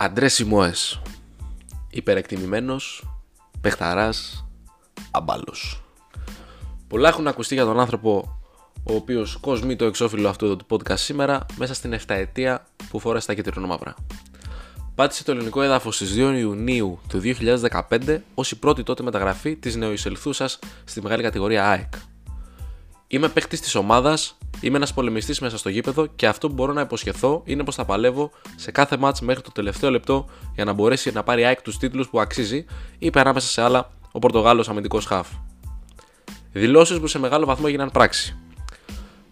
Αντρές Σιμόες Υπερεκτιμημένος Πεχταράς Αμπάλος Πολλά έχουν ακουστεί για τον άνθρωπο ο οποίος κοσμεί το εξώφυλλο αυτού του podcast σήμερα μέσα στην 7 ετία που φόρεσε τα κίτρινα μαύρα. Πάτησε το ελληνικό έδαφος στις 2 Ιουνίου του 2015 ως η πρώτη τότε μεταγραφή της νεοεισελθούσας στη μεγάλη κατηγορία ΑΕΚ. Είμαι παίχτη της ομάδας, είμαι ένας πολεμιστής μέσα στο γήπεδο και αυτό που μπορώ να υποσχεθώ είναι πως θα παλεύω σε κάθε μάτς μέχρι το τελευταίο λεπτό για να μπορέσει να πάρει ΑΕΚ τους τίτλους που αξίζει, είπε ανάμεσα σε άλλα ο Πορτογάλος αμυντικός χαφ. Δηλώσεις που σε μεγάλο βαθμό έγιναν πράξη.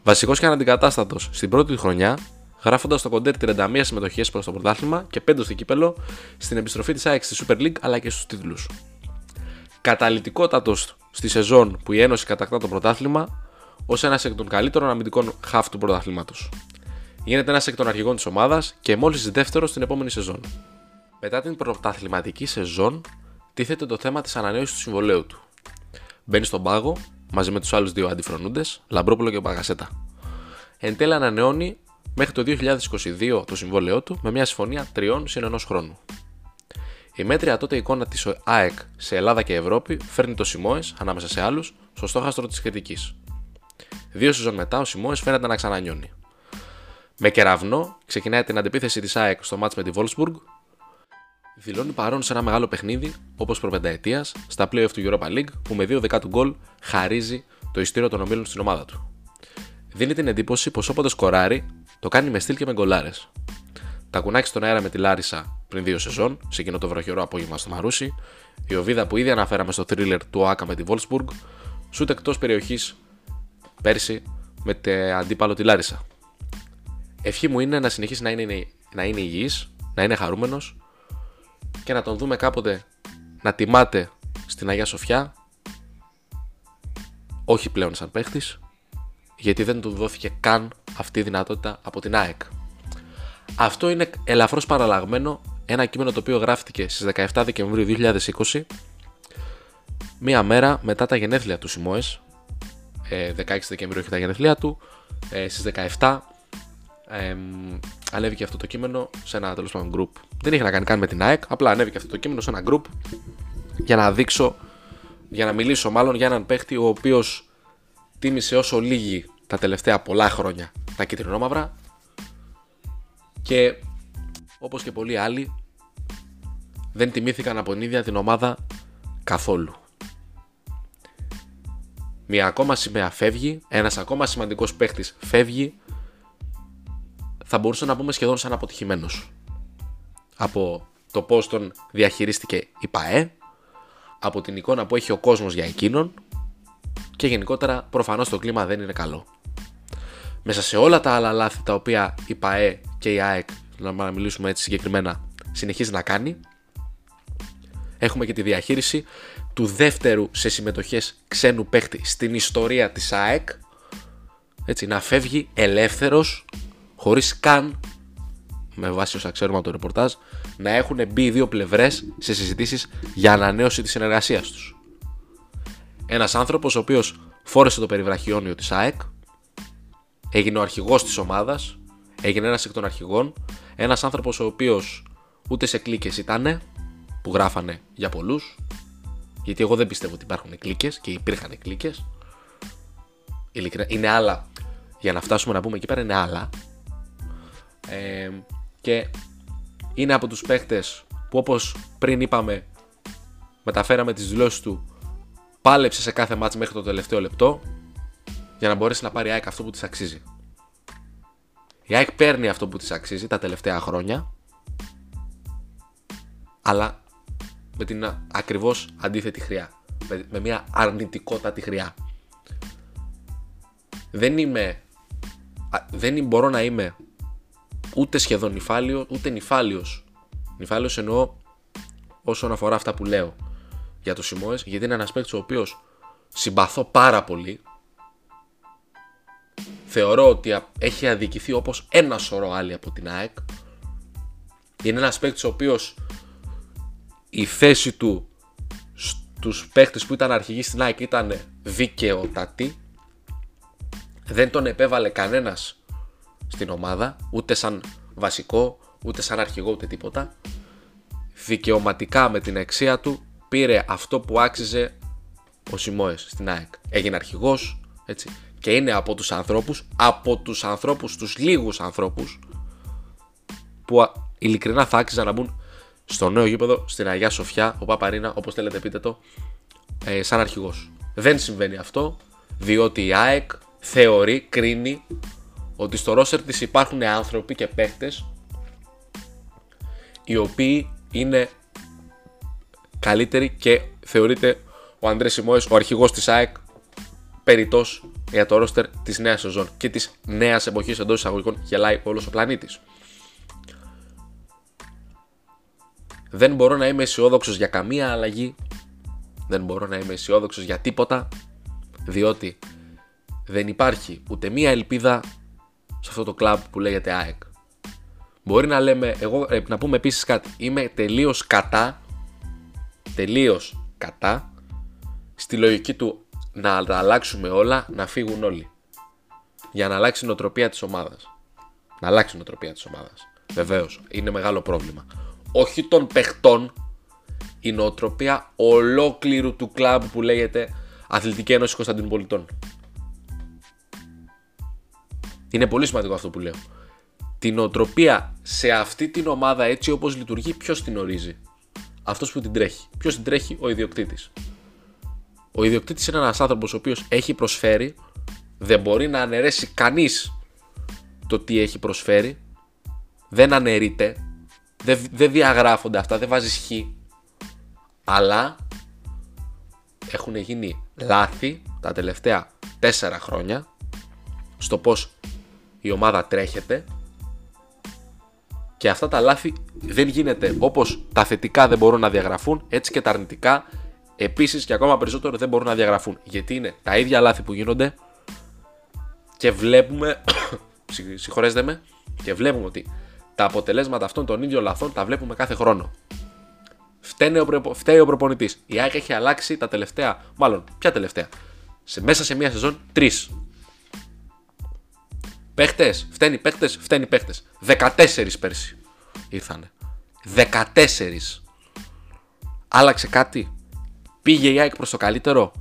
Βασικός και αναντικατάστατος στην πρώτη του χρονιά, γράφοντας το κοντέρ 31 συμμετοχές προς το πρωτάθλημα και 5 στο κύπελο στην επιστροφή της ΑΕΚ στη Super League αλλά και στους τίτλους. Καταλητικότατος στη σεζόν που η Ένωση κατακτά το πρωτάθλημα ως ένα εκ των καλύτερων αμυντικών χαφ του πρωταθλήματος. Γίνεται ένα εκ των αρχηγών της ομάδας και μόλις δεύτερος στην επόμενη σεζόν. Μετά την πρωταθληματική σεζόν, τίθεται το θέμα της ανανέωσης του συμβολέου του. Μπαίνει στον πάγο μαζί με τους άλλους δύο αντιφρονούντες, Λαμπρόπουλο και Παγασέτα. Εν τέλει ανανεώνει μέχρι το 2022 το συμβόλαιό του με μια συμφωνία τριών συν ενός χρόνου. Η μέτρια τότε εικόνα της ΑΕΚ σε Ελλάδα και Ευρώπη φέρνει το Σιμόε, ανάμεσα σε άλλους, στο στόχαστρο της κριτικής. Δύο σεζόν μετά ο Σιμόε φαίνεται να ξανανιώνει. Με κεραυνό ξεκινάει την αντεπίθεση της ΑΕΚ στο μάτς με τη Wolfsburg. Δηλώνει παρόν σε ένα μεγάλο παιχνίδι, όπως προπενταετίας, στα playoff του Europa League, που με δύο δεκάτου γκολ χαρίζει το ιστήριο των ομίλων στην ομάδα του. Δίνει την εντύπωση πως όποτε σκοράρει, το κάνει με στυλ και με γκολάρες. Τα κουνάκι στον αέρα με τη Λάρισα πριν δύο σεζόν, σε εκείνο το βροχερό απόγευμα στο Μαρούσι, η Οβίδα που ήδη αναφέραμε στο thriller του Άκα με τη Wolfsburg, σούτ εκτός περιοχής πέρσι με την αντίπαλο τη Λάρισα. Ευχή μου είναι να συνεχίσει να είναι, να είναι υγιής, να είναι χαρούμενος και να τον δούμε κάποτε να τιμάται στην Αγία Σοφιά όχι πλέον σαν παίχτης γιατί δεν του δόθηκε καν αυτή η δυνατότητα από την ΑΕΚ. Αυτό είναι ελαφρώς παραλλαγμένο ένα κείμενο το οποίο γράφτηκε στις 17 Δεκεμβρίου 2020 μία μέρα μετά τα γενέθλια του Σιμόες 16 ε, Δεκεμβρίου έχει τα γενέθλιά του. Ε, στις 17 ε, ανέβηκε αυτό το κείμενο σε ένα τέλος πάντων group. Δεν είχε να κάνει καν με την ΑΕΚ, απλά ανέβηκε αυτό το κείμενο σε ένα group για να δείξω, για να μιλήσω μάλλον για έναν παίχτη ο οποίος τίμησε όσο λίγοι τα τελευταία πολλά χρόνια τα κυτρινόμαυρα και όπως και πολλοί άλλοι δεν τιμήθηκαν από την ίδια την ομάδα καθόλου μια ακόμα σημαία φεύγει, ένας ακόμα σημαντικός παίχτης φεύγει, θα μπορούσε να πούμε σχεδόν σαν αποτυχημένος. Από το πώς τον διαχειρίστηκε η ΠαΕ, από την εικόνα που έχει ο κόσμος για εκείνον και γενικότερα προφανώς το κλίμα δεν είναι καλό. Μέσα σε όλα τα άλλα λάθη τα οποία η ΠαΕ και η ΑΕΚ, να μιλήσουμε έτσι συγκεκριμένα, συνεχίζει να κάνει, έχουμε και τη διαχείριση του δεύτερου σε συμμετοχές ξένου παίχτη στην ιστορία της ΑΕΚ έτσι, να φεύγει ελεύθερος χωρίς καν με βάση όσα ξέρουμε από το ρεπορτάζ να έχουν μπει οι δύο πλευρές σε συζητήσεις για ανανέωση της συνεργασίας τους. Ένας άνθρωπος ο οποίος φόρεσε το περιβραχιόνιο της ΑΕΚ έγινε ο αρχηγός της ομάδας έγινε ένας εκ των αρχηγών ένας άνθρωπος ο οποίος ούτε σε κλίκες ήτανε που γράφανε για πολλούς γιατί εγώ δεν πιστεύω ότι υπάρχουν κλίκε και υπήρχαν κλίκε. Είναι άλλα. Για να φτάσουμε να πούμε εκεί πέρα είναι άλλα. Ε, και είναι από τους παίχτες που όπως πριν είπαμε μεταφέραμε τις δηλώσεις του πάλεψε σε κάθε μάτς μέχρι το τελευταίο λεπτό για να μπορέσει να πάρει η ΑΕΚ αυτό που της αξίζει. Η ΑΕΚ παίρνει αυτό που της αξίζει τα τελευταία χρόνια αλλά με την ακριβώς αντίθετη χρειά. Με, μια αρνητικότατη χρειά. Δεν είμαι... Δεν μπορώ να είμαι ούτε σχεδόν νυφάλιο, ούτε νυφάλιος. Νυφάλιος εννοώ όσον αφορά αυτά που λέω για το Σιμόες, γιατί είναι ένας παίκτης ο οποίος συμπαθώ πάρα πολύ. Θεωρώ ότι έχει αδικηθεί όπως ένα σωρό άλλοι από την ΑΕΚ. Είναι ένας παίκτης ο οποίος η θέση του στους παίχτες που ήταν αρχηγοί στην ΑΕΚ ήταν δικαιότατη. Δεν τον επέβαλε κανένας στην ομάδα, ούτε σαν βασικό, ούτε σαν αρχηγό ούτε τίποτα. Δικαιωματικά με την αξία του πήρε αυτό που άξιζε ο Σιμόες στην ΑΕΚ. Έγινε αρχηγός, έτσι. Και είναι από τους ανθρώπους, από τους ανθρώπους, τους λίγους ανθρώπους που ειλικρινά θα άξιζαν να μπουν στο νέο γήπεδο στην Αγία Σοφιά, ο Παπαρίνα, όπως θέλετε πείτε το, ε, σαν αρχηγός. Δεν συμβαίνει αυτό, διότι η ΑΕΚ θεωρεί, κρίνει ότι στο ρόσερ της υπάρχουν άνθρωποι και παίχτες οι οποίοι είναι καλύτεροι και θεωρείται ο Αντρέ Σιμόες, ο αρχηγός της ΑΕΚ, περιττός για το ρόστερ της νέας σεζόν και της νέας εποχής εντός εισαγωγικών γελάει όλος ο πλανήτης. Δεν μπορώ να είμαι αισιόδοξος για καμία αλλαγή. Δεν μπορώ να είμαι αισιόδοξος για τίποτα. Διότι δεν υπάρχει ούτε μία ελπίδα σε αυτό το κλαμπ που λέγεται ΑΕΚ. Μπορεί να λέμε, εγώ ε, να πούμε επίσης κάτι, είμαι τελείως κατά, τελείως κατά, στη λογική του να τα αλλάξουμε όλα, να φύγουν όλοι. Για να αλλάξει η νοοτροπία της ομάδας. Να αλλάξει η νοοτροπία της ομάδας. Βεβαίως, είναι μεγάλο πρόβλημα. Όχι των παιχτών, η νοοτροπία ολόκληρου του κλαμπ που λέγεται Αθλητική Ένωση Κωνσταντίνου Πολιτών. Είναι πολύ σημαντικό αυτό που λέω. Την οτροπία σε αυτή την ομάδα έτσι όπως λειτουργεί ποιος την ορίζει; Αυτός που την τρέχει. Ποιος την τρέχει; Ο ιδιοκτήτης. Ο ιδιοκτήτης είναι ένας άνθρωπος ο οποίος έχει προσφέρει, δεν μπορεί να αναιρέσει κανείς το τι έχει προσφέρει, δεν αναιρείται, δεν, δεν διαγράφονται αυτά, δεν βάζεις χ, αλλά έχουν γίνει λάθη τα τελευταία τέσσερα χρόνια στο πώς η ομάδα τρέχεται και αυτά τα λάθη δεν γίνεται όπως τα θετικά δεν μπορούν να διαγραφούν, έτσι και τα αρνητικά επίσης και ακόμα περισσότερο δεν μπορούν να διαγραφούν. Γιατί είναι τα ίδια λάθη που γίνονται και βλέπουμε, συγχωρέστε με, και βλέπουμε ότι τα αποτελέσματα αυτών των ίδιων λαθών τα βλέπουμε κάθε χρόνο. Φταίνε ο, φταίει ο προπονητής. Η ΑΕΚ έχει αλλάξει τα τελευταία, μάλλον, ποια τελευταία, σε, μέσα σε μία σεζόν τρεις Παίχτες, φταίνει παίχτες, φταίνει παίχτες. 14 πέρσι ήρθανε. 14. Άλλαξε κάτι; Πήγε η ΑΕΚ προς το καλύτερο;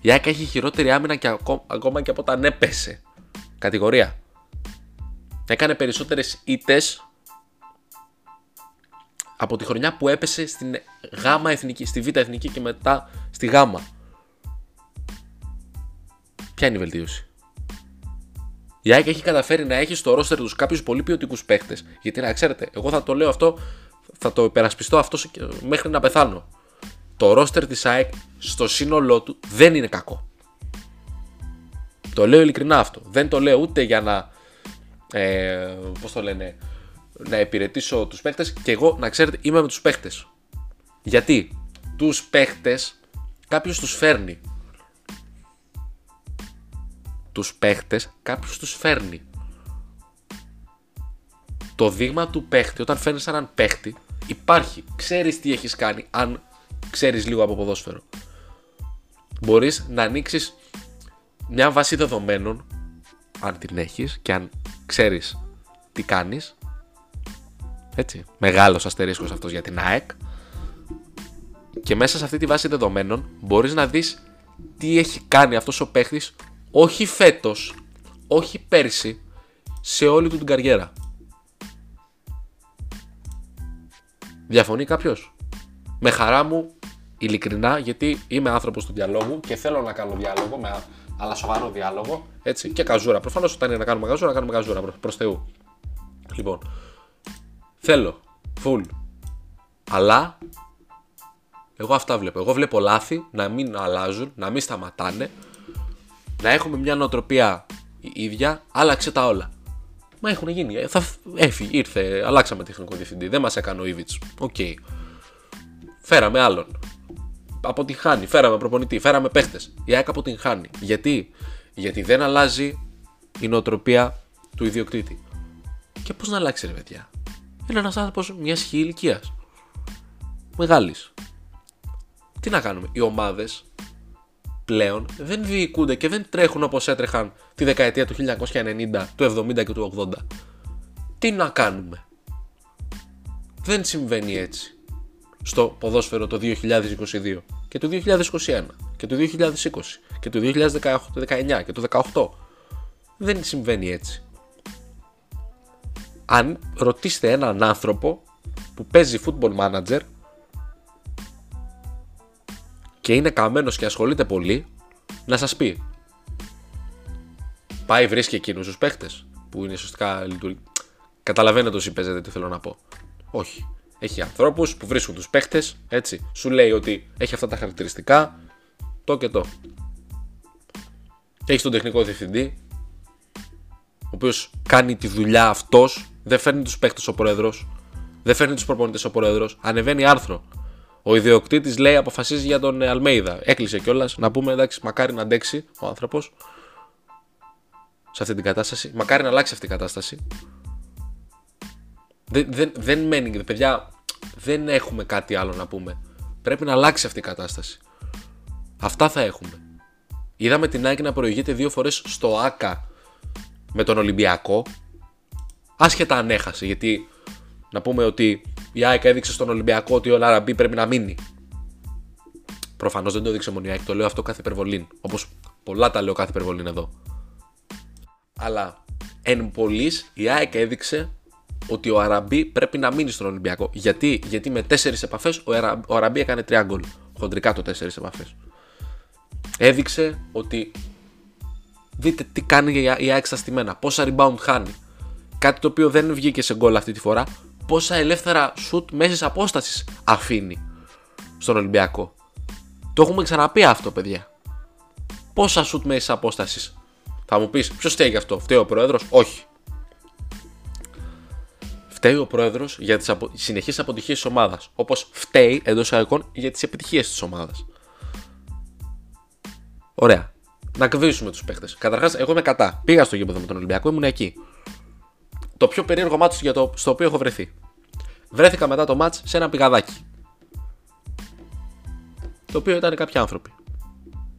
Η ΑΕΚ έχει χειρότερη άμυνα και ακόμα και από όταν έπεσε. Κατηγορία. Έκανε περισσότερες ήττες από τη χρονιά που έπεσε στην γάμα εθνική, στη β' εθνική και μετά στη γάμα. Ποια είναι η βελτίωση; Η ΑΕΚ έχει καταφέρει να έχει στο ρόστερ τους κάποιους πολύ ποιοτικούς παίχτε. Γιατί να ξέρετε, εγώ θα το λέω αυτό, θα το υπερασπιστώ αυτό μέχρι να πεθάνω. Το ρόστερ της ΑΕΚ στο σύνολό του δεν είναι κακό. Το λέω ειλικρινά αυτό. Δεν το λέω ούτε για να. Ε, Πώς το λένε, να υπηρετήσω τους παίχτε και εγώ να ξέρετε είμαι με τους παίχτε. Γιατί τους παίχτε κάποιος τους φέρνει τους παίχτες κάποιος τους φέρνει. Το δείγμα του παίχτη όταν φέρνεις έναν παίχτη υπάρχει. Ξέρεις τι έχεις κάνει αν ξέρεις λίγο από ποδόσφαιρο. Μπορείς να ανοίξεις μια βάση δεδομένων αν την έχεις και αν ξέρεις τι κάνεις έτσι, μεγάλος αστερίσκος αυτός για την ΑΕΚ και μέσα σε αυτή τη βάση δεδομένων μπορείς να δεις τι έχει κάνει αυτός ο παίχτης όχι φέτος, όχι πέρσι, σε όλη του την καριέρα. Διαφωνεί κάποιος; Με χαρά μου, ειλικρινά, γιατί είμαι άνθρωπος του διαλόγου και θέλω να κάνω διάλογο, με, αλλά σοβαρό διάλογο, έτσι, και καζούρα. Προφανώς όταν είναι να κάνουμε καζούρα, να κάνουμε καζούρα προς Θεού. Λοιπόν, θέλω, full, αλλά εγώ αυτά βλέπω. Εγώ βλέπω λάθη να μην αλλάζουν, να μην σταματάνε, να έχουμε μια νοοτροπία ίδια, άλλαξε τα όλα. Μα έχουν γίνει. Ε, θα έφυγε, ήρθε, αλλάξαμε τεχνικό διευθυντή. Δεν μας έκανε ο Ήβιτ. OK. Okay. Φέραμε άλλον. Αποτυγχάνει. Φέραμε προπονητή. Φέραμε παίχτες. Η ΑΕΚ αποτυγχάνει. Γιατί; Γιατί δεν αλλάζει η νοοτροπία του ιδιοκτήτη. Και πώς να αλλάξει, ρε παιδιά; Είναι ένας άνθρωπος μιας ηλικίας. Μεγάλης. Τι να κάνουμε; Οι ομάδες πλέον δεν διοικούνται και δεν τρέχουν όπως έτρεχαν τη δεκαετία του 1990, του 70 και του 80. Τι να κάνουμε; Δεν συμβαίνει έτσι στο ποδόσφαιρο το 2022 και το 2021 και το 2020 και το 2019 και το 2018. Δεν συμβαίνει έτσι. Αν ρωτήσετε έναν άνθρωπο που παίζει football manager και είναι καμένος και ασχολείται πολύ, να σας πει. Πάει βρίσκει εκείνους τους παίχτες που είναι σωστικά λειτουργικοί. Καταλαβαίνετε όσοι παίζετε τι θέλω να πω. Όχι. Έχει ανθρώπους που βρίσκουν τους παίχτες, έτσι. Σου λέει ότι έχει αυτά τα χαρακτηριστικά, το και το. Έχεις τον τεχνικό διευθυντή, ο οποίος κάνει τη δουλειά αυτός, δεν φέρνει τους παίχτες ο πρόεδρος, δεν φέρνει τους προπονητές ο πρόεδρος, ανεβαίνει άρθρο. Ο ιδιοκτήτης λέει, αποφασίζει για τον Αλμέιδα. Έκλεισε κιόλας. Να πούμε εντάξει, μακάρι να αντέξει ο άνθρωπος σε αυτή την κατάσταση. Μακάρι να αλλάξει αυτή η κατάσταση. Δεν, δεν, δεν μένει, παιδιά, δεν έχουμε κάτι άλλο να πούμε. Πρέπει να αλλάξει αυτή η κατάσταση. Αυτά θα έχουμε. Είδαμε την Nike να προηγείται δύο φορές στο ΆΚΑ με τον Ολυμπιακό. Άσχετα αν έχασε, γιατί να πούμε ότι η ΑΕΚ έδειξε στον Ολυμπιακό ότι ο Λαραμπή πρέπει να μείνει. Προφανώς δεν το έδειξε μόνο η ΑΕΚ, το λέω αυτό κάθε υπερβολή. Όπως πολλά τα λέω κάθε υπερβολή εδώ. Αλλά εν πολλής η ΑΕΚ έδειξε ότι ο Αραμπί πρέπει να μείνει στον Ολυμπιακό. Γιατί, Γιατί με τέσσερις επαφές ο, Αρα, ο Αραμπί έκανε τρία γκολ. Χοντρικά το τέσσερις επαφές. Έδειξε ότι δείτε τι κάνει η ΑΕΚ στα στημένα. Πόσα rebound χάνει. Κάτι το οποίο δεν βγήκε σε γκολ αυτή τη φορά. Πόσα ελεύθερα shoot μέσης απόστασης αφήνει στον Ολυμπιακό. Το έχουμε ξαναπεί αυτό, παιδιά. Πόσα shoot μέσης απόστασης. Θα μου πεις, ποιος φταίει γι' αυτό, φταίει ο πρόεδρος; Όχι. Φταίει ο πρόεδρος για τις απο... συνεχείς αποτυχίες της ομάδας. Όπως φταίει εντός εισαγωγικών για τις επιτυχίες της ομάδας. Ωραία. Να κβήσουμε τους παίχτε. Καταρχάς, εγώ είμαι κατά. Πήγα στο γήπεδο με τον Ολυμπιακό, ήμουν εκεί. Το πιο περίεργο μάτσο για το... στο οποίο έχω βρεθεί. Βρέθηκα μετά το μάτς σε ένα πηγαδάκι. Το οποίο ήταν κάποιοι άνθρωποι.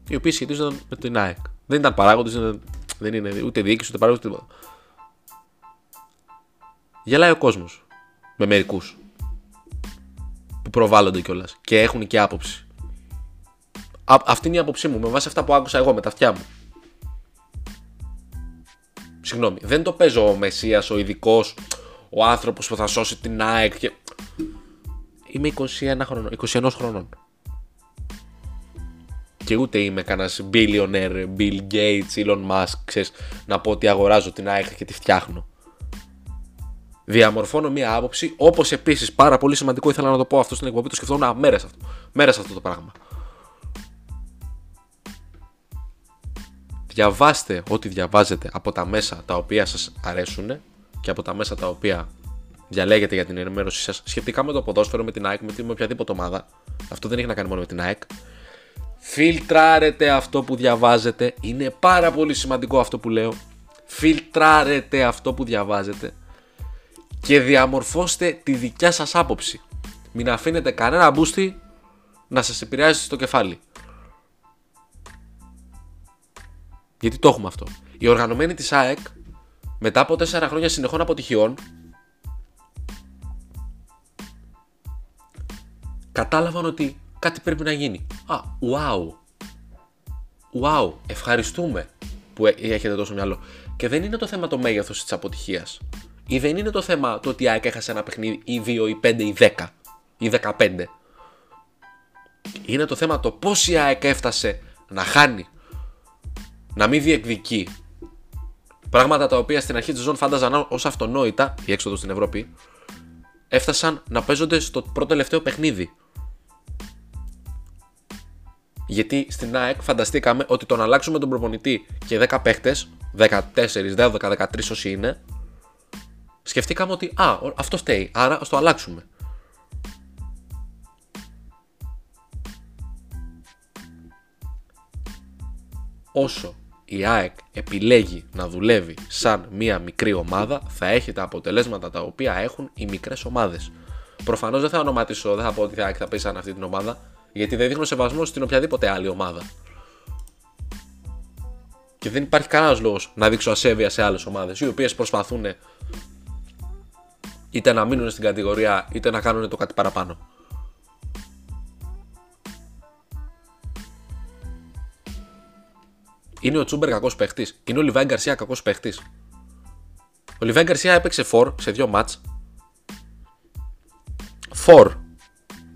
Οι οποίοι σχετίζονταν με την ΑΕΚ. Δεν ήταν παράγοντες, δεν είναι ούτε διοίκηση ούτε παράγοντες τίποτα. Γελάει ο κόσμος. Με μερικούς. Που προβάλλονται κιόλας. Και έχουν και άποψη. Α, αυτή είναι η άποψή μου. Με βάση αυτά που άκουσα εγώ με τα αυτιά μου. Συγγνώμη. Δεν το παίζω ο Μεσία, ο ειδικός, ο άνθρωπος που θα σώσει την ΑΕΚ. Και... Είμαι 21 χρονών, 21 χρονών. Και ούτε είμαι κανένας billionaire, Bill Gates, Elon Musk, ξέρεις, να πω ότι αγοράζω την ΑΕΚ και τη φτιάχνω διαμορφώνω μία άποψη. Όπως επίσης πάρα πολύ σημαντικό ήθελα να το πω αυτό στην εκπομπή, το σκεφτόμουν μέρες αυτό. Μέρες αυτό το πράγμα. Διαβάστε ό,τι διαβάζετε από τα μέσα τα οποία σας αρέσουν και από τα μέσα τα οποία διαλέγετε για την ενημέρωσή σας σχετικά με το ποδόσφαιρο, με την ΑΕΚ, με, οποιαδήποτε ομάδα. Αυτό δεν έχει να κάνει μόνο με την ΑΕΚ. Φιλτράρετε αυτό που διαβάζετε. Είναι πάρα πολύ σημαντικό αυτό που λέω. Φιλτράρετε αυτό που διαβάζετε και διαμορφώστε τη δικιά σας άποψη. Μην αφήνετε κανένα μπούστι να σας επηρεάζει στο κεφάλι. Γιατί το έχουμε αυτό. Οι οργανωμένοι της ΑΕΚ μετά από 4 χρόνια συνεχών αποτυχιών κατάλαβαν ότι κάτι πρέπει να γίνει. Α, wow. Wow, ευχαριστούμε που έχετε τόσο μυαλό. Και δεν είναι το θέμα το μέγεθος της αποτυχίας. Ή δεν είναι το θέμα το ότι η ΑΕΚ έχασε ένα παιχνίδι ή 2 ή 5 ή 10 ή 15. Είναι το θέμα το πώς η ΑΕΚ έφτασε να χάνει, να μην διεκδικεί. Πράγματα τα οποία στην αρχή της ζώνη φάνταζαν ως αυτονόητα, η έξοδος στην Ευρώπη, έφτασαν να παίζονται στο πρώτο τελευταίο παιχνίδι. Γιατί στην ΑΕΚ φανταστήκαμε ότι τον αλλάξουμε τον προπονητή και 10 παίχτες, 14, 12, 13 όσοι είναι, σκεφτήκαμε ότι α, αυτό φταίει, άρα ας το αλλάξουμε. Όσο η ΑΕΚ επιλέγει να δουλεύει σαν μία μικρή ομάδα, θα έχει τα αποτελέσματα τα οποία έχουν οι μικρές ομάδες. Προφανώς δεν θα ονοματίσω, δεν θα πω ότι θα, θα πει σαν αυτή την ομάδα, γιατί δεν δείχνω σεβασμό στην οποιαδήποτε άλλη ομάδα. Και δεν υπάρχει κανένας λόγος να δείξω ασέβεια σε άλλες ομάδες, οι οποίες προσπαθούν είτε να μείνουν στην κατηγορία είτε να κάνουν το κάτι παραπάνω. Είναι ο Τσούμπερ κακός παίχτης. Είναι ο Λιβάη Γκαρσία κακός παίχτης. Ο Λιβάη Γκαρσία έπαιξε 4 σε δύο μάτς. 4.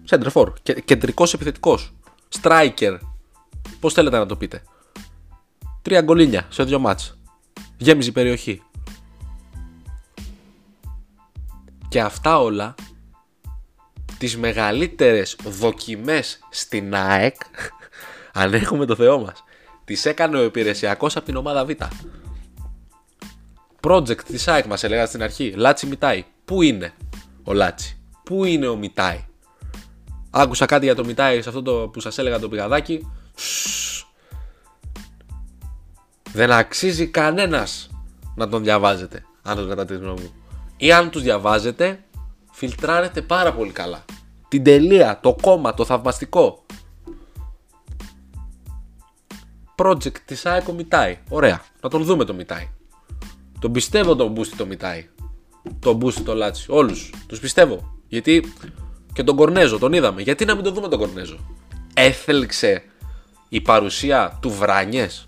Center 4. Κεντρικός επιθετικός. Striker. Πώς θέλετε να το πείτε. Τρία γκολίνια σε δύο μάτς. Γέμιζε η περιοχή. Και αυτά όλα τις μεγαλύτερες δοκιμές στην ΑΕΚ αν έχουμε το Θεό μας τις έκανε ο υπηρεσιακός από την ομάδα Β. Project της ΑΕΚ μας έλεγα στην αρχή Λάτσι Μιτάι Πού είναι ο Λάτσι; Πού είναι ο Μιτάι Άκουσα κάτι για το Μιτάι σε αυτό το που σας έλεγα το πηγαδάκι. Δεν αξίζει κανένας να τον διαβάζετε αν τον κατά τη γνώμη μου ή αν τους διαβάζετε φιλτράρετε πάρα πολύ καλά. Την τελεία, το κόμμα, το θαυμαστικό. Project της ΑΕΚ Μιτάι ωραία, να τον δούμε το Μιτάι τον πιστεύω τον Μπούστι το Μιτάι τον Μπούστι το Λάτσι, όλους. Τους πιστεύω. Γιατί και τον Κορνέζο τον είδαμε. Γιατί να μην τον δούμε τον Κορνέζο έθελξε η παρουσία του Βράνιες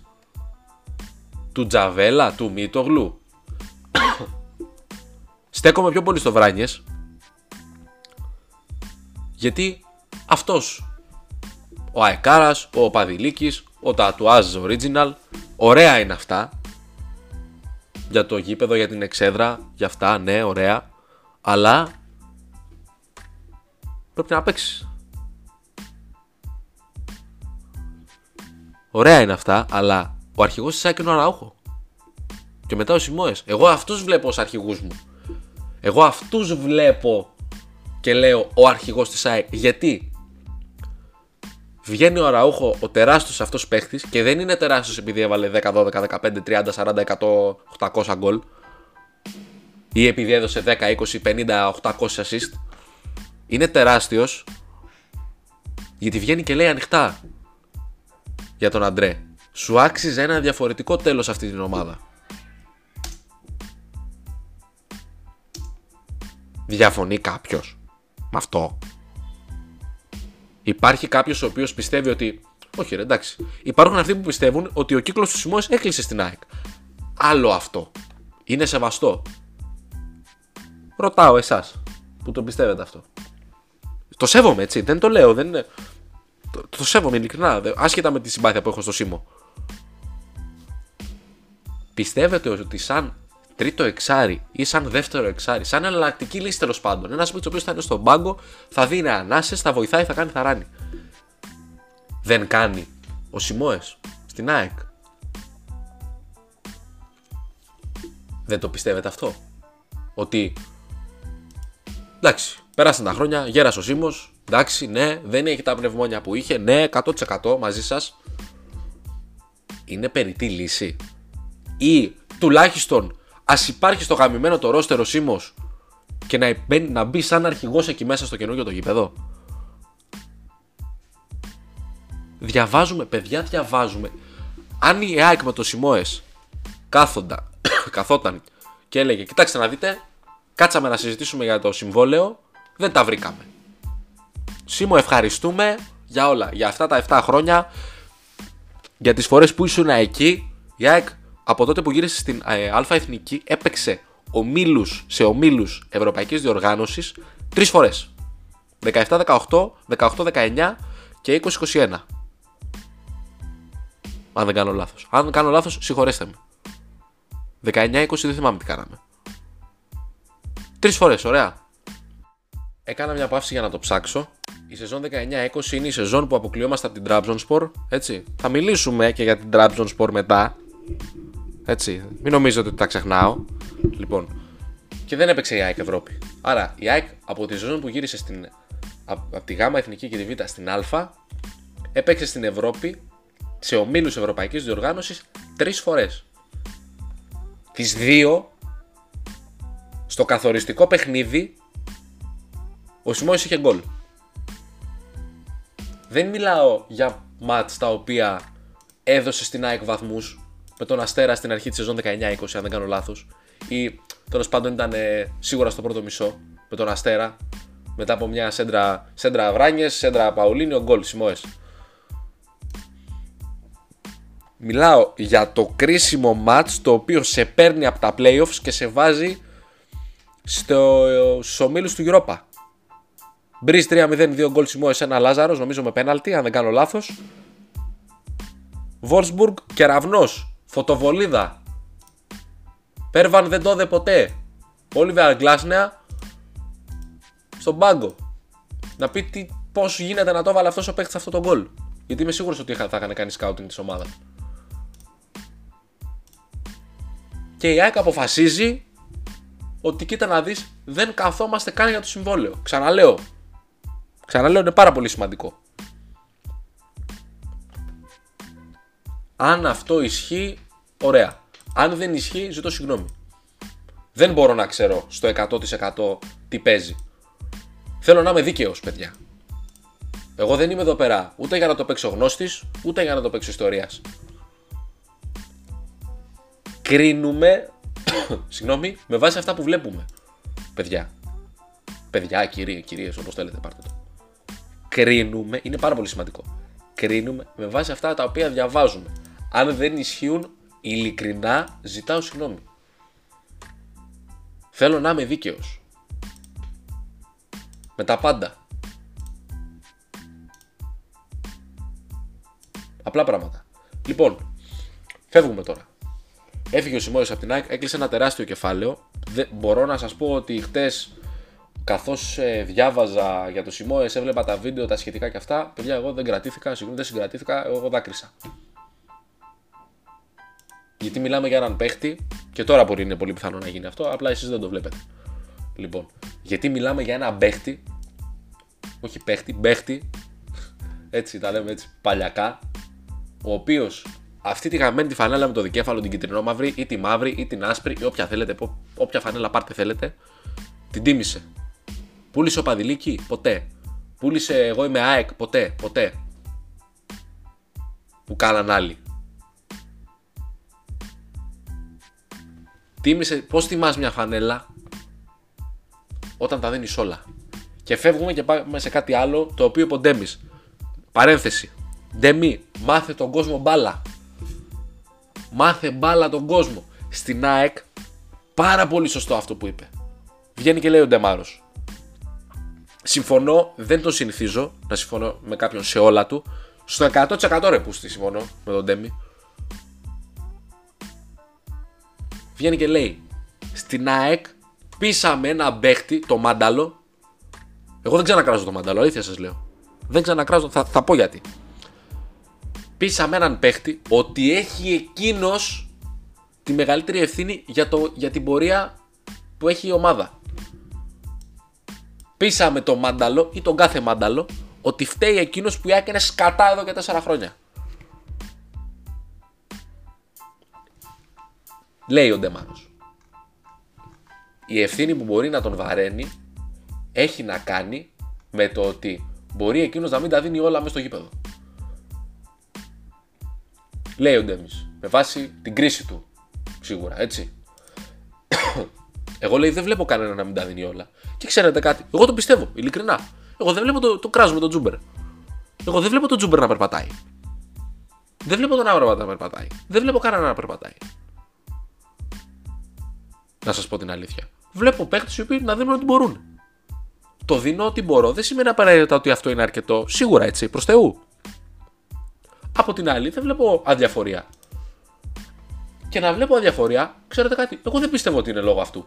του Τζαβέλα, του Μίτογλου Στέκομαι πιο πολύ στο Βράνιες γιατί αυτός ο Αεκάρας, ο Παδηλίκης, ο Τατουάζ Original ωραία είναι αυτά για το γήπεδο, για την εξέδρα, για αυτά, ναι, ωραία αλλά πρέπει να παίξεις. Ωραία είναι αυτά, αλλά ο αρχηγός της ΑΕΚ είναι ο Αραούχο. Και μετά ο Σιμόες. Εγώ αυτούς βλέπω ως αρχηγούς μου. Εγώ αυτούς βλέπω και λέω ο αρχηγός της ΑΕΚ. Γιατί; Βγαίνει ο Αραούχο ο τεράστιος αυτός παίχτης και δεν είναι τεράστιος επειδή έβαλε 10, 12, 15, 30, 40, 100, 800 γκολ ή επειδή έδωσε 10, 20, 50, 800 assist. Είναι τεράστιος γιατί βγαίνει και λέει ανοιχτά για τον Αντρέ. Σου άξιζε ένα διαφορετικό τέλος αυτή την ομάδα. Διαφωνεί κάποιος με αυτό; Υπάρχει κάποιος ο οποίος πιστεύει ότι. Όχι, ρε, εντάξει. Υπάρχουν αυτοί που πιστεύουν ότι ο κύκλος του Σιμώε έκλεισε στην ΑΕΚ. Άλλο αυτό. Είναι σεβαστό; Ρωτάω εσάς που το πιστεύετε αυτό. Το σέβομαι έτσι, δεν το λέω. Δεν είναι... το, το σέβομαι ειλικρινά. Άσχετα με τη συμπάθεια που έχω στο Σίμω. Πιστεύετε ότι σαν τρίτο εξάρι ή σαν δεύτερο εξάρι, σαν εναλλακτική λύση τέλος πάντων. Ένας παίκτη ο οποίος θα είναι στον πάγκο, θα δίνει ανάσες, θα βοηθάει, θα κάνει θαράνι. Δεν κάνει ο Σιμόε στην ΑΕΚ. Δεν το πιστεύετε αυτό; Ότι εντάξει, πέρασαν τα χρόνια, γέρασε ο Σίμως. Εντάξει, ναι, δεν έχει τα πνευμόνια που είχε. Ναι, 100% μαζί σας. Είναι περιττή λύση. Ή τουλάχιστον ας υπάρχει στο γαμημένο το ρόστερο Σίμω και να, να μπει σαν αρχηγός εκεί μέσα στο καινούργιο το γήπεδο. Διαβάζουμε, παιδιά, διαβάζουμε. Αν η ΑΕΚ με το Σιμόε κάθοντα, καθόταν και έλεγε: Κοιτάξτε να δείτε, κάτσαμε να συζητήσουμε για το συμβόλαιο, δεν τα βρήκαμε. Σίμω, ευχαριστούμε για όλα, για αυτά τα 7 χρόνια, για τις φορές που ήσουν εκεί. Η ΑΕΚ από τότε που γύρισε στην ε, Α Εθνική έπαιξε ομίλους σε ομίλους Ευρωπαϊκής Διοργάνωσης τρεις φορές. 17-18, 18-19 και 20-21. Αν δεν κάνω λάθος. Αν κάνω λάθος, συγχωρέστε με. 19-20 δεν θυμάμαι τι κάναμε. Τρεις φορές, ωραία. Έκανα μια παύση για να το ψάξω. Η σεζόν 19-20 είναι η σεζόν που αποκλειόμαστε από την Trabzonspor. Έτσι. Θα μιλήσουμε και για την Trabzonspor μετά. Έτσι. Μην νομίζετε ότι τα ξεχνάω. Λοιπόν. Και δεν έπαιξε η ΑΕΚ Ευρώπη. Άρα η ΑΕΚ από τη ζωή που γύρισε στην, από τη ΓΑΜΑ Εθνική και τη Β στην Α έπαιξε στην Ευρώπη σε ομίλους Ευρωπαϊκής Διοργάνωσης τρεις φορές. Τις δύο στο καθοριστικό παιχνίδι ο Σιμώης είχε γκολ. Δεν μιλάω για μάτς τα οποία έδωσε στην ΑΕΚ βαθμούς με τον Αστέρα στην αρχή της σεζόν 19-20, αν δεν κάνω λάθος. Ή Τέλος πάντων ήταν ε, σίγουρα στο πρώτο μισό με τον Αστέρα. Μετά από μια σέντρα, σέντρα Βράνιες, σέντρα Παουλίνιο, γκολ Σιμόε. Μιλάω για το κρίσιμο match το οποίο σε παίρνει από τα playoffs και σε βάζει στο, στους ομίλους του Europa. Μπρίζ 3-0, 2 γκολ Σιμόε, ένα Λάζαρος, νομίζω με πέναλτι, αν δεν κάνω λάθος. Βόρσμπουργκ, κεραυνός, φωτοβολίδα. Πέρβαν δεν το δε ποτέ. Όλιβερ Γκλάσνεα στον πάγκο. Να πει τι, πώς γίνεται να το βάλει αυτός ο παίχτης αυτό το γκολ. Γιατί είμαι σίγουρος ότι θα έκανε κάνει scouting της ομάδας. Και η ΑΕΚ αποφασίζει ότι κοίτα να δεις δεν καθόμαστε καν για το συμβόλαιο. Ξαναλέω. Ξαναλέω είναι πάρα πολύ σημαντικό. Αν αυτό ισχύει, ωραία. Αν δεν ισχύει, ζητώ συγγνώμη. Δεν μπορώ να ξέρω στο 100% τι παίζει. Θέλω να είμαι δίκαιος, παιδιά. Εγώ δεν είμαι εδώ πέρα ούτε για να το παίξω γνώστης, ούτε για να το παίξω ιστορίας. Κρίνουμε, συγγνώμη, με βάση αυτά που βλέπουμε. Παιδιά. Παιδιά, κυρίε, κυρίες, όπως θέλετε, πάρτε το. Κρίνουμε, είναι πάρα πολύ σημαντικό. Κρίνουμε με βάση αυτά τα οποία διαβάζουμε. Αν δεν ισχύουν, ειλικρινά ζητάω συγγνώμη. Θέλω να είμαι δίκαιος. Με τα πάντα. Απλά πράγματα. Λοιπόν, φεύγουμε τώρα. Έφυγε ο Σιμώης από την ΑΕΚ, έκλεισε ένα τεράστιο κεφάλαιο. Δεν, μπορώ να σας πω ότι χτες καθώς ε, διάβαζα για το Σιμώες, έβλεπα τα βίντεο, τα σχετικά και αυτά, παιδιά εγώ δεν κρατήθηκα, συγγνώμη δεν συγκρατήθηκα, εγώ δάκρυσα. Γιατί μιλάμε για έναν παίχτη, και τώρα μπορεί είναι πολύ πιθανό να γίνει αυτό, απλά εσείς δεν το βλέπετε. Λοιπόν, γιατί μιλάμε για έναν παίχτη, όχι παίχτη, παίχτη, έτσι τα λέμε έτσι παλιακά, ο οποίος αυτή τη γαμμένη τη φανέλα με το δικέφαλο, την κυτρινό μαύρη ή τη μαύρη ή την άσπρη ή όποια θέλετε, όποια φανέλα πάρτε θέλετε, την τίμησε. Πούλησε ο Παδηλίκη, ποτέ. Πούλησε εγώ είμαι ΑΕΚ, ποτέ, ποτέ. Που κάναν άλλοι. Τίμησε, πώς τιμάς μια φανέλα όταν τα δίνεις όλα; Και φεύγουμε και πάμε σε κάτι άλλο το οποίο είπε Παρένθεση. Ντέμι, μάθε τον κόσμο μπάλα. Μάθε μπάλα τον κόσμο. Στην ΑΕΚ, πάρα πολύ σωστό αυτό που είπε. Βγαίνει και λέει ο Ντεμάρος. Συμφωνώ, δεν το συνηθίζω να συμφωνώ με κάποιον σε όλα του. Στο 100% ρε που συμφωνώ με τον Ντέμι. Βγαίνει και λέει στην ΑΕΚ πήσαμε ένα μπέχτη, το μάνταλο. Εγώ δεν ξανακράζω το μάνταλο, αλήθεια σας λέω. Δεν ξανακράζω, θα, θα πω γιατί. Πήσαμε έναν παίχτη ότι έχει εκείνος τη μεγαλύτερη ευθύνη για, το, για την πορεία που έχει η ομάδα. Πήσαμε το μάνταλο ή τον κάθε μάνταλο ότι φταίει εκείνος που η ΑΕΚ είναι σκατά εδώ και 4 χρόνια. Λέει ο Ντεμάρο. Η ευθύνη που μπορεί να τον βαραίνει έχει να κάνει με το ότι μπορεί εκείνος να μην τα δίνει όλα μέσα στο γήπεδο. Λέει ο Ντέμις, με βάση την κρίση του, σίγουρα, έτσι. Εγώ λέει δεν βλέπω κανένα να μην τα δίνει όλα. Και ξέρετε κάτι, εγώ το πιστεύω, ειλικρινά. Εγώ δεν βλέπω το, το κράζο με τον Τζούμπερ. Εγώ δεν βλέπω τον Τζούμπερ να περπατάει. Δεν βλέπω τον Άβραμπα να περπατάει. Δεν βλέπω κανένα να περπατάει. Να σας πω την αλήθεια. Βλέπω παίχτες οι οποίοι να δίνουν ό,τι μπορούν. Το δίνω ό,τι μπορώ δεν σημαίνει απαραίτητα ότι αυτό είναι αρκετό. Σίγουρα έτσι, προς Θεού. Από την άλλη, δεν βλέπω αδιαφορία. Και να βλέπω αδιαφορία, ξέρετε κάτι, εγώ δεν πιστεύω ότι είναι λόγω αυτού.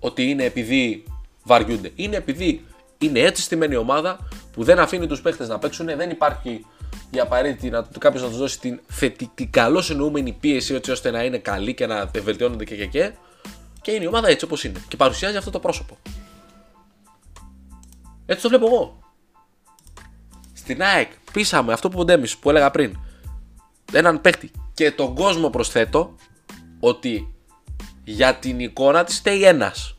Ότι είναι επειδή βαριούνται. Είναι επειδή είναι έτσι στημένη ομάδα που δεν αφήνει τους παίχτες να παίξουν, δεν υπάρχει η απαραίτητη να κάποιος να τους δώσει την, θετική, καλώς εννοούμενη πίεση έτσι ώστε να είναι καλή και να βελτιώνονται και και και. Και είναι η ομάδα έτσι όπως είναι. Και παρουσιάζει αυτό το πρόσωπο. Έτσι το βλέπω εγώ. Στην ΑΕΚ πείσαμε αυτό που ποντέμει που έλεγα πριν. Έναν παίκτη. Και τον κόσμο προσθέτω ότι για την εικόνα της φταίει ένας.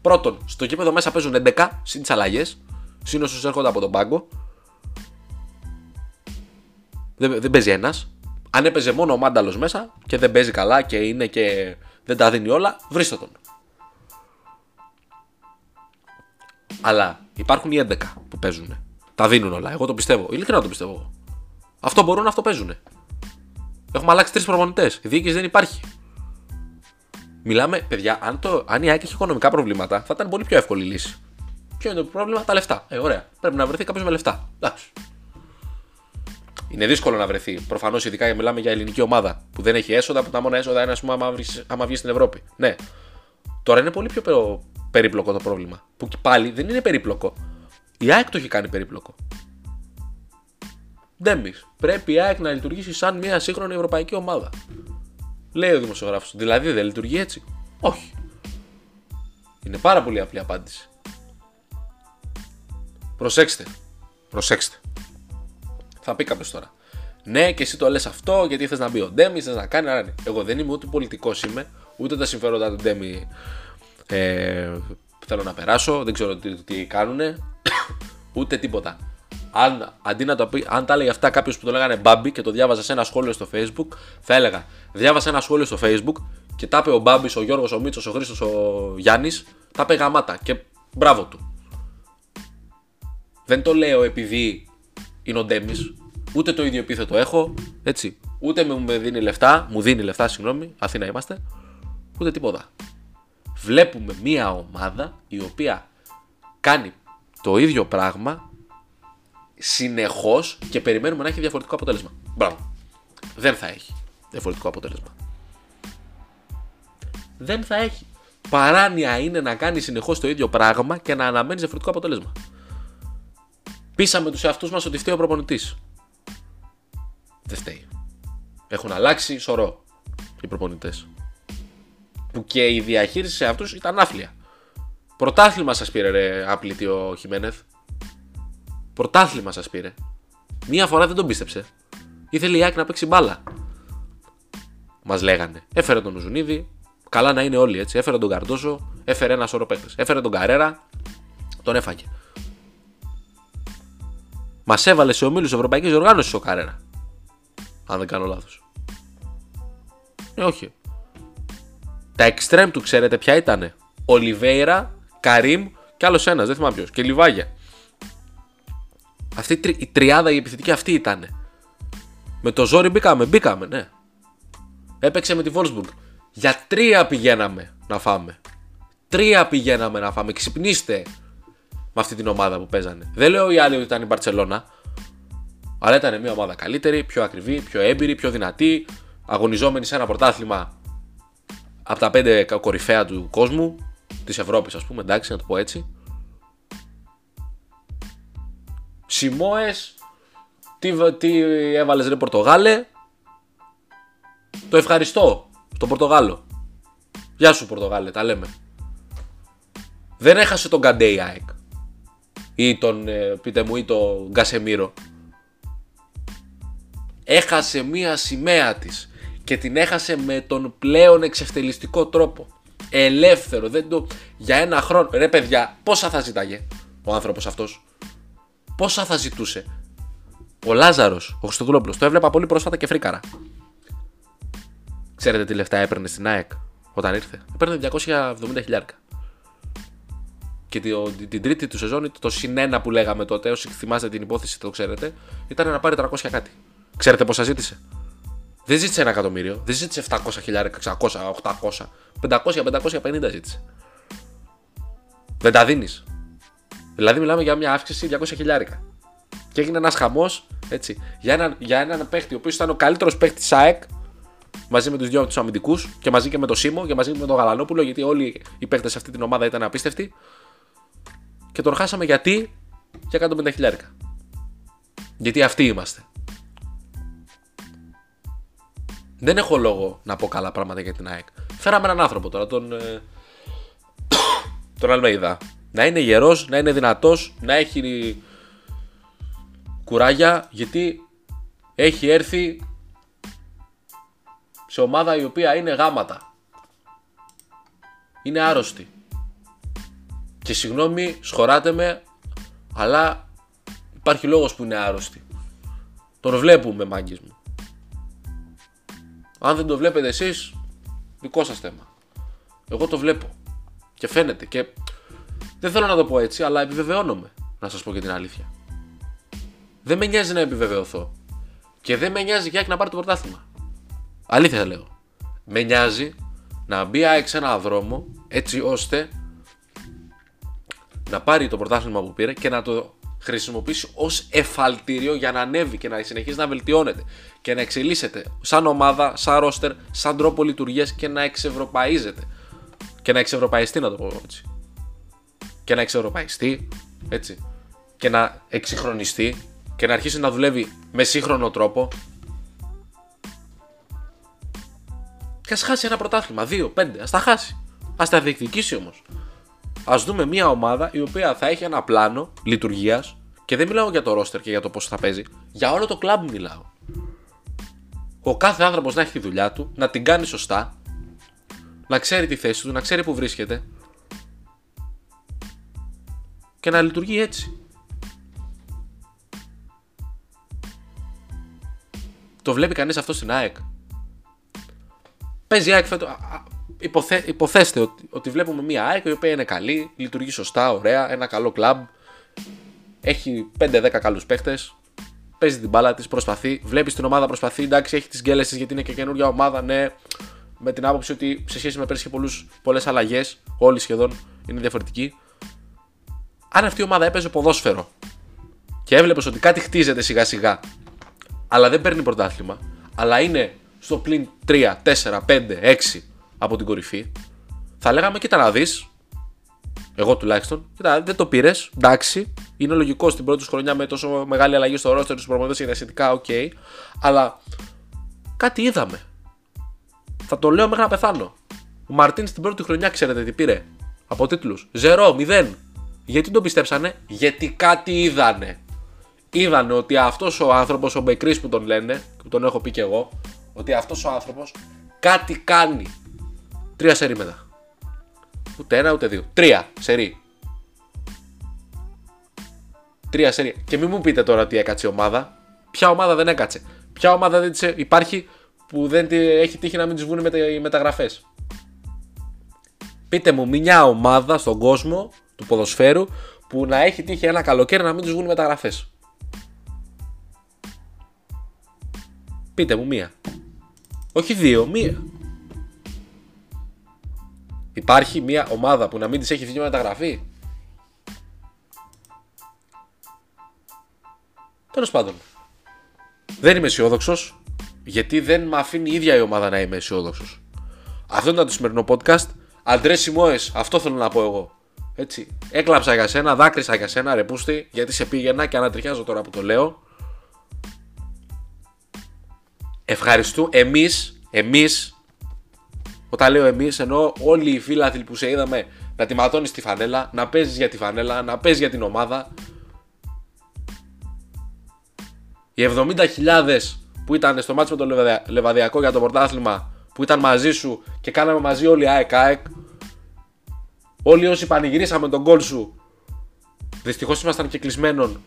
Πρώτον, στο κήπεδο μέσα παίζουν 11 συν τις αλλαγές. Συν όσους έρχονται από τον πάγκο. Δεν, δεν παίζει ένας. Αν έπαιζε μόνο ο Μάνταλος μέσα και δεν παίζει καλά και είναι και δεν τα δίνει όλα, βρίστε τον. Αλλά υπάρχουν οι 11 που παίζουν. Τα δίνουν όλα. Εγώ το πιστεύω. Ειλικρινά το πιστεύω εγώ. Αυτό μπορούν, αυτό παίζουν. Έχουμε αλλάξει τρεις προπονητές. Η διοίκηση δεν υπάρχει. Μιλάμε, παιδιά, αν, το, αν η ΑΕΚ έχει οικονομικά προβλήματα, θα ήταν πολύ πιο εύκολη η λύση. Ποιο είναι το πρόβλημα, τα λεφτά. Ε, ωραία. Πρέπει να βρεθεί κάποιος με λεφτά. Εντάξει. Είναι δύσκολο να βρεθεί. Προφανώς, ειδικά μιλάμε για ελληνική ομάδα που δεν έχει έσοδα, που τα μόνα έσοδα είναι, ας πούμε, άμα, βρεις, άμα βγεις στην Ευρώπη. Ναι. Τώρα είναι πολύ πιο περίπλοκο το πρόβλημα. Που και πάλι δεν είναι περίπλοκο. Η ΑΕΚ το έχει κάνει περίπλοκο. Ντέμπι. Πρέπει η ΑΕΚ να λειτουργήσει σαν μια σύγχρονη ευρωπαϊκή ομάδα. Λέει ο δημοσιογράφος. Δηλαδή δεν λειτουργεί έτσι; Όχι. Είναι πάρα πολύ απλή απάντηση. Προσέξτε. Προσέξτε. Θα πει κάποιο τώρα. Ναι, και εσύ το λες αυτό γιατί θες να μπει ο Ντέμι, θες να κάνει. Άρα, εγώ δεν είμαι ούτε πολιτικός είμαι, ούτε τα συμφέροντα του Ντέμι ε, θέλω να περάσω. Δεν ξέρω τι, τι κάνουν, ούτε τίποτα. Αν, αντί να το πει, αν τα έλεγε αυτά κάποιος που το λέγανε Μπάμπι και το διάβαζα σε ένα σχόλιο στο Facebook, θα έλεγα Διάβασα ένα σχόλιο στο Facebook και τα είπε ο Μπάμπης, ο Γιώργος, ο Μίτσος, ο Χρήστος, ο Γιάννης, τα είπε γαμάτα και μπράβο του. Δεν το λέω επειδή είναι ο Ντέμις, ούτε το ίδιο επίθετο έχω, έτσι. Ούτε μου δίνει λεφτά, μου δίνει λεφτά, συγγνώμη, Αθήνα είμαστε, ούτε τίποτα. Βλέπουμε μία ομάδα η οποία κάνει το ίδιο πράγμα συνεχώς και περιμένουμε να έχει διαφορετικό αποτέλεσμα. Μπράβο. Δεν θα έχει διαφορετικό αποτέλεσμα. Δεν θα έχει. Παράνοια είναι να κάνει συνεχώς το ίδιο πράγμα και να αναμένεις διαφορετικό αποτέλεσμα. Πείσαμε τους εαυτούς μας ότι φταίει ο προπονητής. Δεν φταίει. Έχουν αλλάξει σωρό οι προπονητές. Που και η διαχείριση σε αυτούς ήταν άφλια. Πρωτάθλημα σας πήρε, ρε, άπλητη ο Χιμένεθ. Πρωτάθλημα σας πήρε. Μία φορά δεν τον πίστεψε. Ήθελε η Άκη να παίξει μπάλα. Μας λέγανε. Έφερε τον Ζουνίδη. Καλά να είναι όλοι έτσι. Έφερε τον Καρντόσο. Έφερε ένα σωρό παίχτε. Έφερε τον Καρέρα. Τον έφαγε. Μας έβαλε σε ομίλους Ευρωπαϊκής Οργάνωσης ο Καρέρα. Αν δεν κάνω λάθος. Ε, όχι. Τα εξτρέμ του ξέρετε ποια ήταν. Ολιβέηρα, Καρύμ και άλλος ένας. Δεν θυμάμαι ποιος. Και Λιβάγια. Αυτή η τριάδα η επιθετική αυτή ήταν. Με το ζόρι μπήκαμε, μπήκαμε, ναι. Έπαιξε με τη Wolfsburg. Για τρία πηγαίναμε να φάμε. Τρία πηγαίναμε να φάμε. Ξυπνήστε με αυτή την ομάδα που παίζανε. Δεν λέω οι άλλοι ότι ήταν η Μπαρσελόνα. Αλλά ήταν μια ομάδα καλύτερη, πιο ακριβή, πιο έμπειρη, πιο δυνατή. Αγωνιζόμενη σε ένα πρωτάθλημα από τα πέντε κορυφαία του κόσμου. Της Ευρώπης, ας πούμε, εντάξει, να το πω έτσι. Σιμόε, τι, τι έβαλες ρε Πορτογάλε, το ευχαριστώ στον Πορτογάλο. Γεια σου Πορτογάλε, τα λέμε. Δεν έχασε τον Καντέι ΑΕΚ. Ή τον, ε, πείτε μου, ή τον Γκασεμίρο. Έχασε μία σημαία της και την έχασε με τον πλέον εξευτελιστικό τρόπο. Ελεύθερο, δεν το... Για ένα χρόνο. Ρε παιδιά, πόσα θα ζητάγε ο άνθρωπος αυτός; Πόσα θα ζητούσε; Ο Λάζαρος, ο Χριστοδουλόπουλος, το έβλεπα πολύ πρόσφατα και φρίκαρα. Ξέρετε τι λεφτά έπαιρνε στην ΑΕΚ όταν ήρθε; Έπαιρνε 270 χιλιάρικα. Και την τρίτη του σεζόν, το συνένα που λέγαμε τότε, όσοι θυμάστε την υπόθεση, το ξέρετε, ήταν να πάρει 300 κάτι. Ξέρετε πόσα ζήτησε; Δεν ζήτησε ένα εκατομμύριο, δεν ζήτησε 700 χιλιάρικα, 600, 800, 500-550 ζήτησε. Δεν τα δίνεις. Δηλαδή μιλάμε για μια αύξηση 200 χιλιάρικα. Και έγινε ένας χαμός έτσι, για έναν, για έναν παίχτη ο οποίος ήταν ο καλύτερος παίχτης της ΑΕΚ μαζί με τους δυο τους αμυντικούς και μαζί και με τον Σίμω και μαζί με τον Γαλανόπουλο, γιατί όλοι οι παίκτε σε αυτή την ομάδα ήταν απίστευτοι. Και τον χάσαμε γιατί; Για 150 χιλιάρικα. Γιατί αυτοί είμαστε. Δεν έχω λόγο να πω καλά πράγματα για την ΑΕΚ. Φέραμε έναν άνθρωπο τώρα, τον. Ε, τον Αλμέιδα. Να είναι γερός, να είναι δυνατός, να έχει κουράγια, γιατί έχει έρθει σε ομάδα η οποία είναι γάματα. Είναι άρρωστη. Και συγγνώμη, σχωράτε με, αλλά υπάρχει λόγος που είναι άρρωστη. Τον βλέπουμε μάγκες μου. Αν δεν το βλέπετε εσείς, δικό σας θέμα. Εγώ το βλέπω. Και φαίνεται. Και δεν θέλω να το πω έτσι, αλλά επιβεβαιώνομαι. Να σας πω και την αλήθεια. Δεν με νοιάζει να επιβεβαιωθώ. Και δεν με νοιάζει και να πάρει το πρωτάθλημα. Αλήθεια λέω. Με νοιάζει να μπει ΑΕΚ σε ένα δρόμο έτσι ώστε να πάρει το πρωτάθλημα που πήρε και να το χρησιμοποιήσει ως εφαλτήριο για να ανέβει και να συνεχίσει να βελτιώνεται και να εξελίσσεται σαν ομάδα, σαν ρόστερ, σαν τρόπο λειτουργίας και να εξευρωπαίζεται. Και να εξευρωπαϊστεί, να το πω έτσι. Και να εξευρωπαϊστεί, έτσι. Και να εξυγχρονιστεί και να αρχίσει να δουλεύει με σύγχρονο τρόπο. Και ας χάσει ένα πρωτάθλημα, δύο, πέντε, ας τα χάσει. Α τα διεκδικήσει όμως. Α δούμε μια ομάδα η οποία θα έχει ένα πλάνο λειτουργίας και δεν μιλάω για το ρόστερ και για το πώ θα παίζει. Για όλο το κλαμπ μιλάω. Ο κάθε άνθρωπος να έχει τη δουλειά του, να την κάνει σωστά, να ξέρει τη θέση του, να ξέρει που βρίσκεται και να λειτουργεί έτσι. Το βλέπει κανείς αυτό στην ΑΕΚ. Παίζει ΑΕΚ φέτο. Υποθέ, υποθέστε ότι, ότι βλέπουμε μια ΑΕΚ η οποία είναι καλή, λειτουργεί σωστά, ωραία, ένα καλό κλαμπ. Έχει 5-10 καλούς παίχτες. Παίζει την μπάλα της, προσπαθεί. Βλέπεις την ομάδα προσπαθεί. Εντάξει, έχει τις γκέλε γιατί είναι και καινούργια ομάδα, ναι. Με την άποψη ότι σε σχέση με πέρσι είχε πολλές αλλαγές. Όλοι σχεδόν είναι διαφορετικοί. Αν αυτή η ομάδα έπαιζε ποδόσφαιρο και έβλεπες ότι κάτι χτίζεται σιγά σιγά, αλλά δεν παίρνει πρωτάθλημα, αλλά είναι στο πλην 3, 4, 5, 6 από την κορυφή, θα λέγαμε κοίτα να δεις. Εγώ τουλάχιστον, κοίτα, δεν το πήρες. Εντάξει, είναι λογικό στην πρώτη χρονιά με τόσο μεγάλη αλλαγή στο ρόστερ τους προμηθευτέ και τα σχετικά, οκ. αλλά κάτι είδαμε. Θα το λέω μέχρι να πεθάνω. Ο Μαρτίν στην πρώτη χρονιά, ξέρετε τι πήρε. Από τίτλους. 0, 0. Γιατί τον πιστέψανε, Γιατί κάτι είδανε. Είδανε ότι αυτός ο άνθρωπος, ο Μπεκρή που τον λένε, που τον έχω πει και εγώ, ότι αυτός ο άνθρωπος κάτι κάνει. Τρία σερή μετά. Ούτε ένα ούτε δύο. Τρία σερή. Τρία σερή. Και μην μου πείτε τώρα ότι έκατσε η ομάδα. Ποια ομάδα δεν έκατσε. Ποια ομάδα δεν της υπάρχει που δεν έχει τύχει να μην τη βγουν οι μεταγραφές. Πείτε μου μια ομάδα στον κόσμο του ποδοσφαίρου που να έχει τύχει ένα καλοκαίρι να μην του βγουν οι μεταγραφές. Πείτε μου μία. Όχι δύο, μία. Υπάρχει μια ομάδα που να μην της έχει βγει μεταγραφή; Τέλος πάντων. Δεν είμαι αισιόδοξος γιατί δεν με αφήνει η ίδια η ομάδα να είμαι αισιόδοξος. Αυτό ήταν το σημερινό podcast. Αντρέ Σιμόε, αυτό θέλω να πω εγώ. Έτσι. Έκλαψα για σένα, δάκρυσα για σένα, ρε πούστη, γιατί σε πήγαινα και ανατριχιάζω τώρα που το λέω. Ευχαριστούμε. Εμείς, εμείς, όταν λέω εμείς, ενώ όλοι οι φίλοι που σε είδαμε να τη ματώνεις τη φανέλα, να παίζεις για τη φανέλα, να παίζεις για την ομάδα. Οι 70.000 που ήταν στο μάτσο με το Λεβαδιακό για το πρωτάθλημα που ήταν μαζί σου και κάναμε μαζί όλοι ΑΕΚ ΑΕΚ. Όλοι όσοι πανηγυρίσαμε τον κόλ σου. Δυστυχώς ήμασταν και κλεισμένων.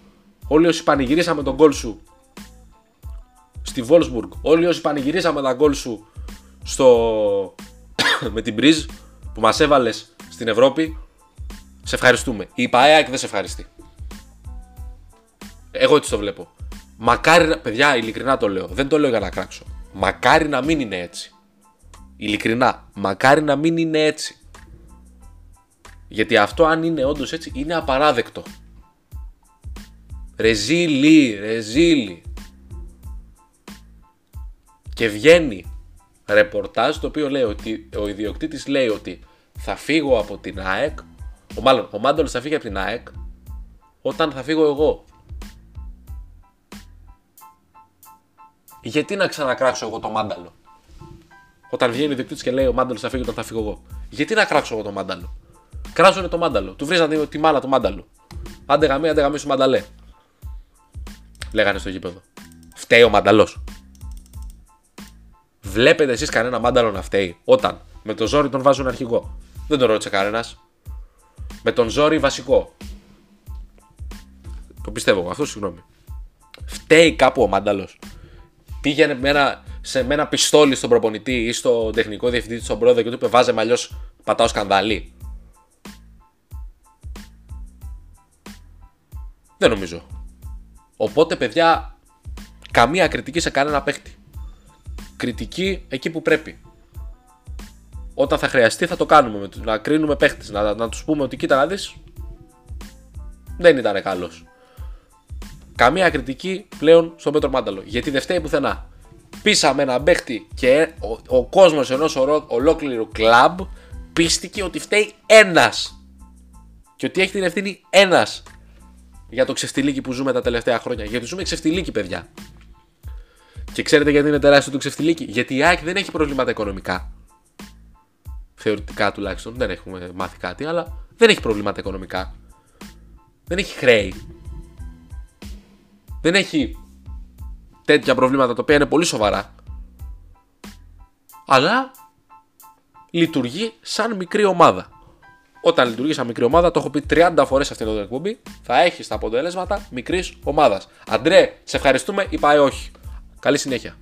Όλοι όσοι πανηγυρίσαμε τον κόλ σου στη Βόλσμπουργκ. Όλοι όσοι πανηγυρίσαμε τα γκολ σου στο... με την Μπριζ που μας έβαλες στην Ευρώπη, σε ευχαριστούμε. Η ΠαΕΑΚ δεν σε ευχαριστεί. Εγώ έτσι το βλέπω. Μακάρι, παιδιά, ειλικρινά το λέω. Δεν το λέω για να κράξω. Μακάρι να μην είναι έτσι. Ειλικρινά. Μακάρι να μην είναι έτσι. Γιατί αυτό αν είναι όντως έτσι είναι απαράδεκτο. Ρεζίλι, ρεζίλι και βγαίνει ρεπορτάζ το οποίο λέει ότι ο ιδιοκτήτης λέει ότι θα φύγω από την ΑΕΚ, ο, μάλλον ο Μάντολος θα φύγει από την ΑΕΚ όταν θα φύγω εγώ. Γιατί να ξανακράξω εγώ το μάνταλο; Όταν βγαίνει ο ιδιοκτήτης και λέει ο μάνταλος θα φύγει όταν θα φύγω εγώ. Γιατί να κράξω εγώ το μάνταλο; Κράζουνε το μάνταλο. Του βρίζανε τη μάλα του μάνταλο. Άντε γαμί, άντε γαμί σου μανταλέ. Λέγανε στο γήπεδο. Φταίει ο μανταλό. Βλέπετε εσείς κανένα μάνταλο να φταίει όταν με τον ζόρι τον βάζουν αρχηγό; Δεν τον ρώτησε κανένας. Με τον ζόρι βασικό. Το πιστεύω εγώ αυτό, συγγνώμη. Φταίει κάπου ο μάνταλος. Πήγαινε με ένα, σε, με ένα πιστόλι στον προπονητή ή στον τεχνικό διευθυντή στον πρόεδρο και του είπε: Βάζε αλλιώ Πατάω σκανδαλί. Δεν νομίζω. Οπότε, παιδιά, καμία κριτική σε κανένα παίχτη. Κριτική εκεί που πρέπει. Όταν θα χρειαστεί θα το κάνουμε, να κρίνουμε παίχτες, να, να τους πούμε ότι κοίτα να δεις, δεν ήταν καλός. Καμία κριτική πλέον στον Πέτρο Μάνταλο, γιατί δεν φταίει πουθενά. Πήσαμε ένα παίχτη και ο, ο κόσμος ενός ολόκληρου κλαμπ πίστηκε ότι φταίει ένας. Και ότι έχει την ευθύνη ένας για το ξεφτιλίκι που ζούμε τα τελευταία χρόνια. Γιατί ζούμε ξεφτιλίκι, παιδιά. Και ξέρετε γιατί είναι τεράστιο το ξεφτιλίκι. Γιατί η ΑΕΚ δεν έχει προβλήματα οικονομικά. Θεωρητικά τουλάχιστον. Δεν έχουμε μάθει κάτι, αλλά δεν έχει προβλήματα οικονομικά. Δεν έχει χρέη. Δεν έχει τέτοια προβλήματα τα οποία είναι πολύ σοβαρά. Αλλά λειτουργεί σαν μικρή ομάδα. Όταν λειτουργεί σαν μικρή ομάδα, το έχω πει 30 φορές αυτήν την εκπομπή, θα έχεις τα αποτελέσματα μικρής ομάδας. Αντρέ, σε ευχαριστούμε ή πάει όχι. Καλή συνέχεια.